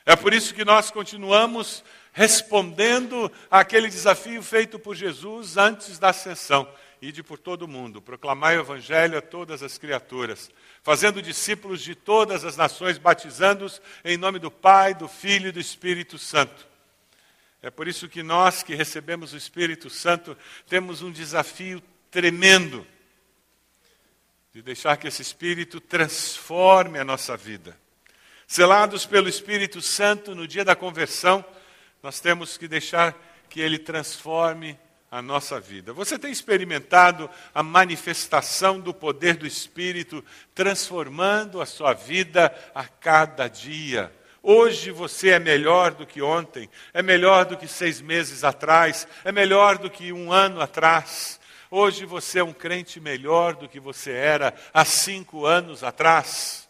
É por isso que nós continuamos respondendo àquele desafio feito por Jesus antes da ascensão. Ide por todo o mundo, proclamai o Evangelho a todas as criaturas, fazendo discípulos de todas as nações, batizando-os em nome do Pai, do Filho e do Espírito Santo. É por isso que nós que recebemos o Espírito Santo temos um desafio tremendo de deixar que esse Espírito transforme a nossa vida. Selados pelo Espírito Santo no dia da conversão, nós temos que deixar que ele transforme a nossa vida. Você tem experimentado a manifestação do poder do Espírito transformando a sua vida a cada dia. Hoje você é melhor do que ontem, é melhor do que seis meses atrás, é melhor do que um ano atrás. Hoje você é um crente melhor do que você era há cinco anos atrás.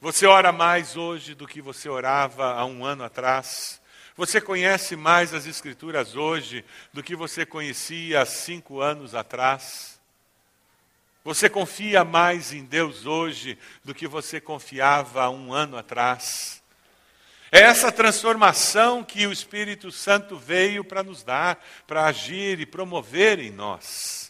Você ora mais hoje do que você orava há um ano atrás. Você conhece mais as Escrituras hoje do que você conhecia há cinco anos atrás. Você confia mais em Deus hoje do que você confiava há um ano atrás. É essa transformação que o Espírito Santo veio para nos dar, para agir e promover em nós.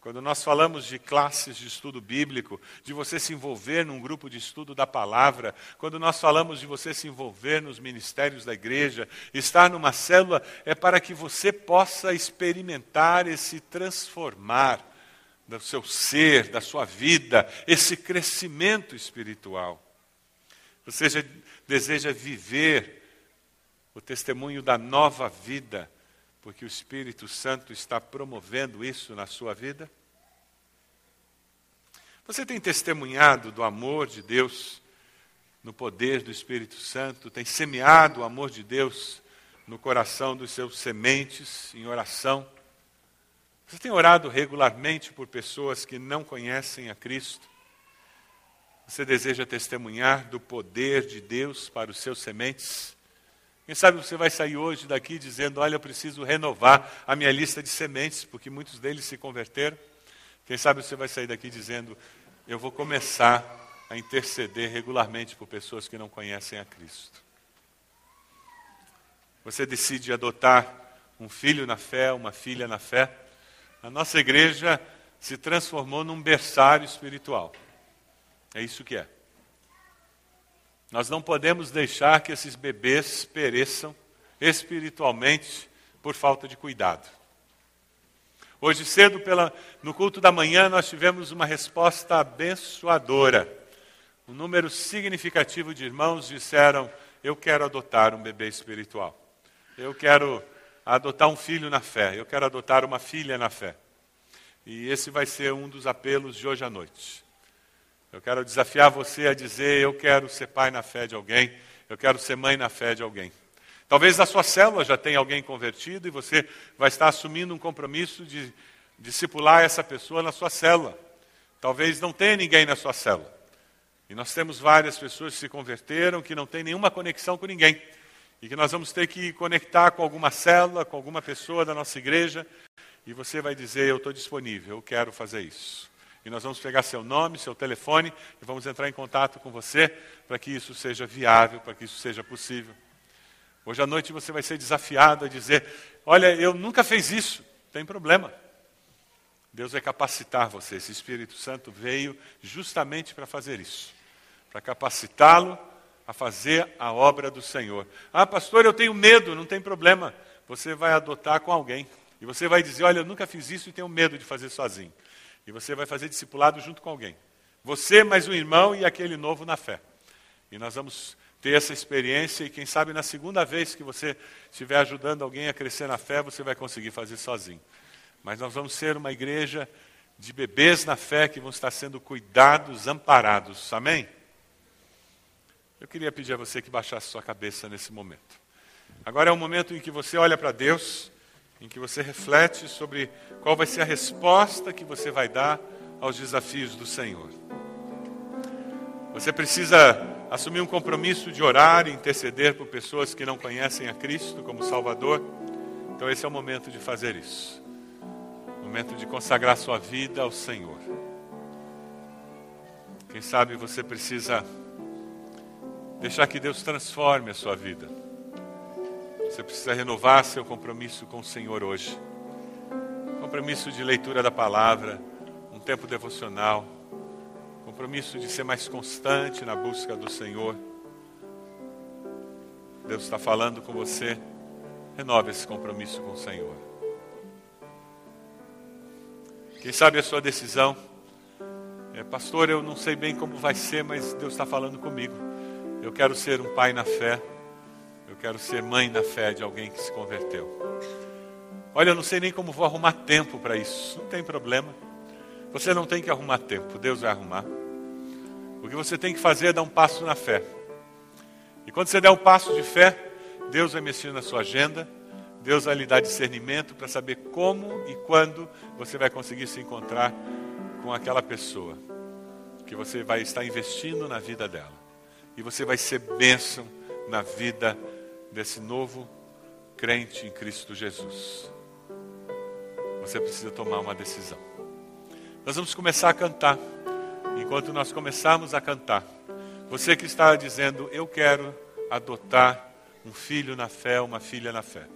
Quando nós falamos de classes de estudo bíblico, de você se envolver num grupo de estudo da palavra, quando nós falamos de você se envolver nos ministérios da igreja, estar numa célula, é para que você possa experimentar esse transformar do seu ser, da sua vida, esse crescimento espiritual. Você deseja viver o testemunho da nova vida porque o Espírito Santo está promovendo isso na sua vida? Você tem testemunhado do amor de Deus no poder do Espírito Santo? Tem semeado o amor de Deus no coração dos seus sementes em oração? Você tem orado regularmente por pessoas que não conhecem a Cristo? Você deseja testemunhar do poder de Deus para os seus sementes? Quem sabe você vai sair hoje daqui dizendo: Olha, eu preciso renovar a minha lista de sementes, porque muitos deles se converteram. Quem sabe você vai sair daqui dizendo: Eu vou começar a interceder regularmente por pessoas que não conhecem a Cristo. Você decide adotar um filho na fé, uma filha na fé. A nossa igreja se transformou num berçário espiritual. É isso que é. Nós não podemos deixar que esses bebês pereçam espiritualmente por falta de cuidado. Hoje cedo, pela, no culto da manhã, nós tivemos uma resposta abençoadora. Um número significativo de irmãos disseram: Eu quero adotar um bebê espiritual. Eu quero adotar um filho na fé. Eu quero adotar uma filha na fé. E esse vai ser um dos apelos de hoje à noite. Eu quero desafiar você a dizer: Eu quero ser pai na fé de alguém, Eu quero ser mãe na fé de alguém. Talvez na sua célula já tenha alguém convertido e você vai estar assumindo um compromisso de discipular essa pessoa na sua célula. Talvez não tenha ninguém na sua célula. E nós temos várias pessoas que se converteram que não têm nenhuma conexão com ninguém. E que nós vamos ter que conectar com alguma célula, com alguma pessoa da nossa igreja. E você vai dizer: Eu estou disponível, eu quero fazer isso. E nós vamos pegar seu nome, seu telefone e vamos entrar em contato com você para que isso seja viável, para que isso seja possível. Hoje à noite você vai ser desafiado a dizer: Olha, eu nunca fiz isso, tem problema. Deus vai capacitar você. Esse Espírito Santo veio justamente para fazer isso para capacitá-lo a fazer a obra do Senhor. Ah, pastor, eu tenho medo, não tem problema. Você vai adotar com alguém. E você vai dizer: Olha, eu nunca fiz isso e tenho medo de fazer sozinho. E você vai fazer discipulado junto com alguém. Você, mais um irmão e aquele novo na fé. E nós vamos ter essa experiência e quem sabe na segunda vez que você estiver ajudando alguém a crescer na fé, você vai conseguir fazer sozinho. Mas nós vamos ser uma igreja de bebês na fé que vão estar sendo cuidados, amparados. Amém? Eu queria pedir a você que baixasse sua cabeça nesse momento. Agora é um momento em que você olha para Deus, em que você reflete sobre qual vai ser a resposta que você vai dar aos desafios do Senhor. Você precisa assumir um compromisso de orar e interceder por pessoas que não conhecem a Cristo como Salvador. Então, esse é o momento de fazer isso. Momento de consagrar sua vida ao Senhor. Quem sabe você precisa Deixar que Deus transforme a sua vida. Você precisa renovar seu compromisso com o Senhor hoje. Compromisso de leitura da palavra, um tempo devocional, compromisso de ser mais constante na busca do Senhor. Deus está falando com você. Renove esse compromisso com o Senhor. Quem sabe a sua decisão é, pastor, eu não sei bem como vai ser, mas Deus está falando comigo. Eu quero ser um pai na fé. Eu quero ser mãe na fé de alguém que se converteu. Olha, eu não sei nem como vou arrumar tempo para isso. Não tem problema. Você não tem que arrumar tempo, Deus vai arrumar. O que você tem que fazer é dar um passo na fé. E quando você der um passo de fé, Deus vai mexer na sua agenda, Deus vai lhe dar discernimento para saber como e quando você vai conseguir se encontrar com aquela pessoa que você vai estar investindo na vida dela e você vai ser bênção na vida desse novo crente em Cristo Jesus. Você precisa tomar uma decisão. Nós vamos começar a cantar. Enquanto nós começarmos a cantar, você que está dizendo, eu quero adotar um filho na fé, uma filha na fé.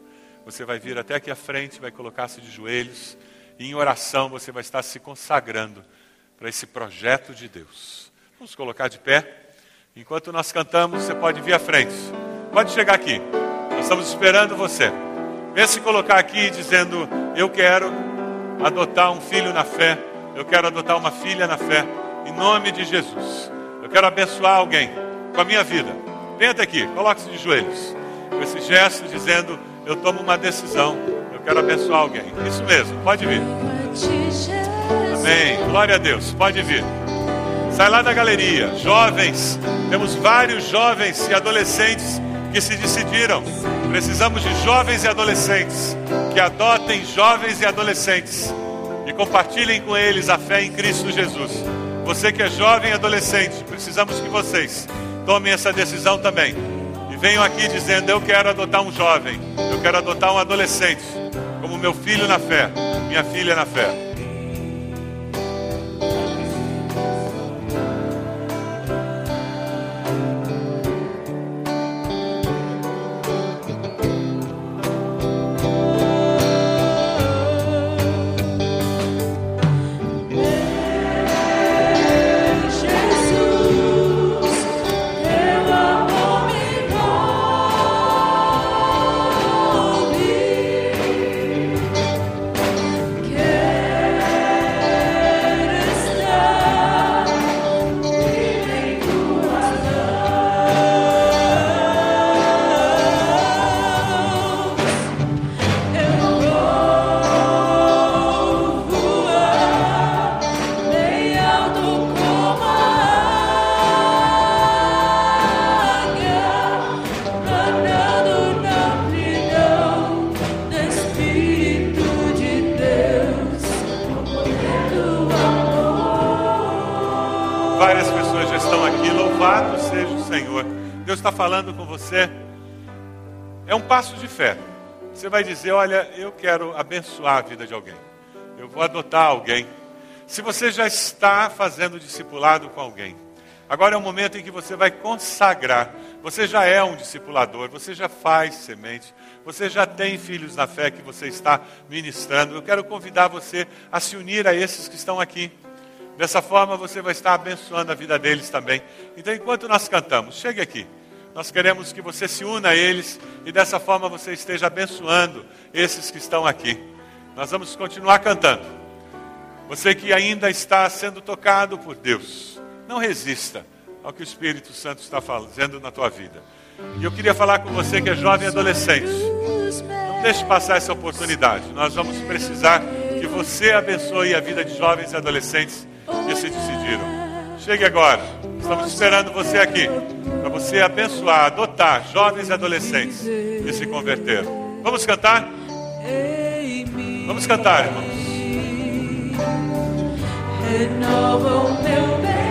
Você vai vir até aqui à frente, vai colocar-se de joelhos e em oração você vai estar se consagrando para esse projeto de Deus. Vamos colocar de pé. Enquanto nós cantamos, você pode vir à frente. Pode chegar aqui. Nós estamos esperando você. Venha se colocar aqui dizendo: Eu quero adotar um filho na fé. Eu quero adotar uma filha na fé. Em nome de Jesus. Eu quero abençoar alguém com a minha vida. Venha até aqui, coloque-se de joelhos. Com esse gesto dizendo: Eu tomo uma decisão. Eu quero abençoar alguém. Isso mesmo, pode vir. Amém. Glória a Deus. Pode vir. Sai lá da galeria. Jovens, temos vários jovens e adolescentes que se decidiram. Precisamos de jovens e adolescentes que adotem jovens e adolescentes e compartilhem com eles a fé em Cristo Jesus. Você que é jovem e adolescente, precisamos que vocês tomem essa decisão também. E venham aqui dizendo: Eu quero adotar um jovem, eu quero adotar um adolescente, como meu filho na fé, minha filha na fé. Deus está falando com você. É um passo de fé. Você vai dizer: Olha, eu quero abençoar a vida de alguém. Eu vou adotar alguém. Se você já está fazendo discipulado com alguém, agora é o momento em que você vai consagrar. Você já é um discipulador, você já faz semente, você já tem filhos na fé que você está ministrando. Eu quero convidar você a se unir a esses que estão aqui. Dessa forma você vai estar abençoando a vida deles também. Então, enquanto nós cantamos, chegue aqui. Nós queremos que você se una a eles e dessa forma você esteja abençoando esses que estão aqui. Nós vamos continuar cantando. Você que ainda está sendo tocado por Deus, não resista ao que o Espírito Santo está fazendo na tua vida. E eu queria falar com você que é jovem e adolescente. Não deixe passar essa oportunidade. Nós vamos precisar que você abençoe a vida de jovens e adolescentes que se decidiram. Chegue agora. Estamos esperando você aqui para você abençoar, adotar jovens e adolescentes que se converteram. Vamos cantar? Vamos cantar, irmãos. Renova o meu pensar,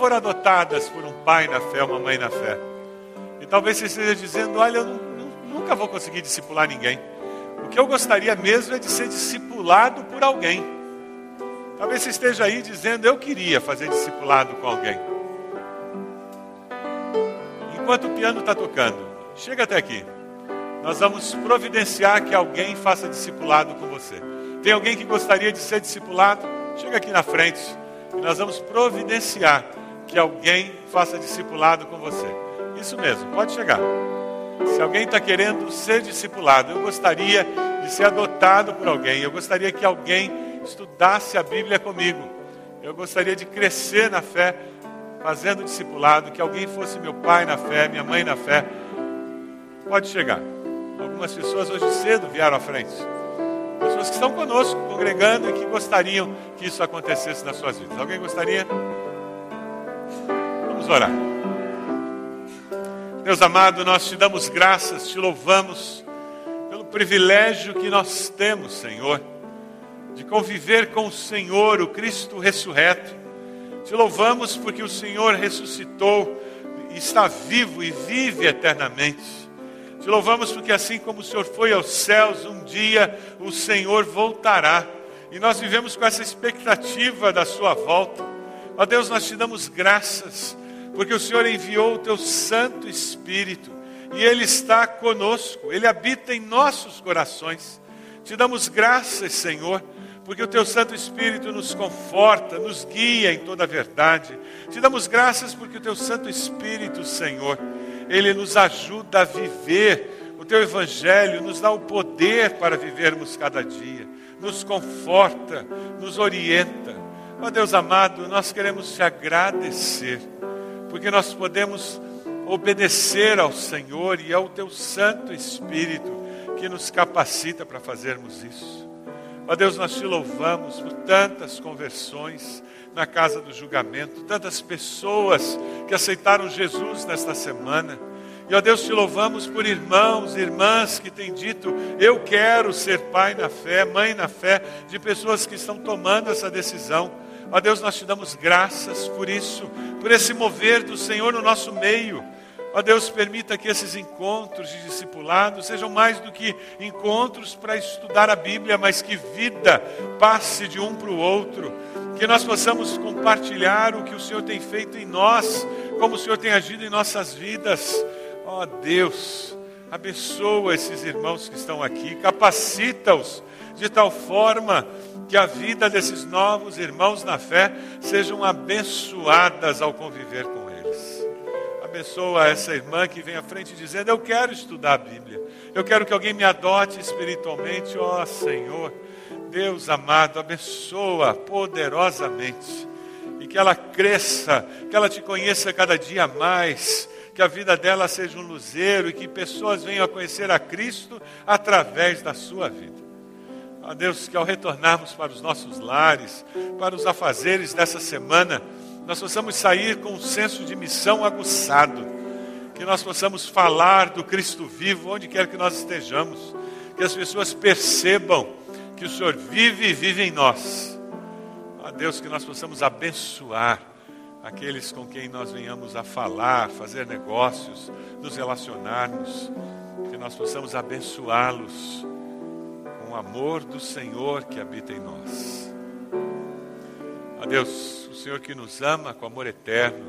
foram adotadas por um pai na fé, uma mãe na fé. E talvez você esteja dizendo: Olha, eu nunca vou conseguir discipular ninguém. O que eu gostaria mesmo é de ser discipulado por alguém. Talvez você esteja aí dizendo: Eu queria fazer discipulado com alguém. Enquanto o piano está tocando, chega até aqui. Nós vamos providenciar que alguém faça discipulado com você. Tem alguém que gostaria de ser discipulado? Chega aqui na frente e nós vamos providenciar que alguém faça discipulado com você. Isso mesmo, pode chegar. Se alguém está querendo ser discipulado, eu gostaria de ser adotado por alguém, eu gostaria que alguém estudasse a Bíblia comigo, eu gostaria de crescer na fé, fazendo discipulado, que alguém fosse meu pai na fé, minha mãe na fé. Pode chegar. Algumas pessoas hoje cedo vieram à frente pessoas que estão conosco, congregando e que gostariam que isso acontecesse nas suas vidas. Alguém gostaria? Orar. Deus amado, nós te damos graças, te louvamos pelo privilégio que nós temos, Senhor, de conviver com o Senhor, o Cristo ressurreto. Te louvamos porque o Senhor ressuscitou, está vivo e vive eternamente. Te louvamos porque assim como o Senhor foi aos céus, um dia o Senhor voltará. E nós vivemos com essa expectativa da sua volta. Ó Deus, nós te damos graças, porque o Senhor enviou o teu Santo Espírito e ele está conosco, ele habita em nossos corações. Te damos graças, Senhor, porque o teu Santo Espírito nos conforta, nos guia em toda a verdade. Te damos graças porque o teu Santo Espírito, Senhor, ele nos ajuda a viver o teu evangelho, nos dá o poder para vivermos cada dia, nos conforta, nos orienta. Ó Deus amado, nós queremos te agradecer, porque nós podemos obedecer ao Senhor e ao teu Santo Espírito que nos capacita para fazermos isso. Ó Deus, nós te louvamos por tantas conversões na casa do julgamento, tantas pessoas que aceitaram Jesus nesta semana. E ó Deus, te louvamos por irmãos, irmãs que têm dito: Eu quero ser pai na fé, mãe na fé, de pessoas que estão tomando essa decisão. Ó Deus, nós te damos graças por isso, por esse mover do Senhor no nosso meio. Ó Deus, permita que esses encontros de discipulado sejam mais do que encontros para estudar a Bíblia, mas que vida passe de um para o outro. Que nós possamos compartilhar o que o Senhor tem feito em nós, como o Senhor tem agido em nossas vidas. Ó Deus, abençoa esses irmãos que estão aqui, capacita-os de tal forma que a vida desses novos irmãos na fé sejam abençoadas ao conviver com eles. Abençoa essa irmã que vem à frente dizendo: Eu quero estudar a Bíblia, eu quero que alguém me adote espiritualmente, ó Senhor. Deus amado, abençoa poderosamente e que ela cresça, que ela te conheça cada dia mais, que a vida dela seja um luzeiro e que pessoas venham a conhecer a Cristo através da sua vida. Ó Deus, que ao retornarmos para os nossos lares, para os afazeres dessa semana, nós possamos sair com um senso de missão aguçado, que nós possamos falar do Cristo vivo onde quer que nós estejamos, que as pessoas percebam que o Senhor vive e vive em nós. Ó Deus, que nós possamos abençoar aqueles com quem nós venhamos a falar, fazer negócios, nos relacionarmos, que nós possamos abençoá-los com o amor do Senhor que habita em nós. Ó Deus, o Senhor que nos ama com amor eterno,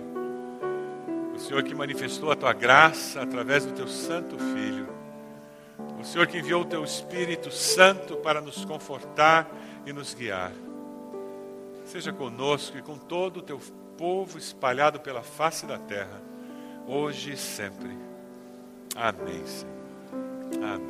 o Senhor que manifestou a tua graça através do teu Santo Filho, o Senhor que enviou o teu Espírito Santo para nos confortar e nos guiar. Seja conosco e com todo o teu povo espalhado pela face da terra, hoje e sempre. Amém, Senhor. Amém.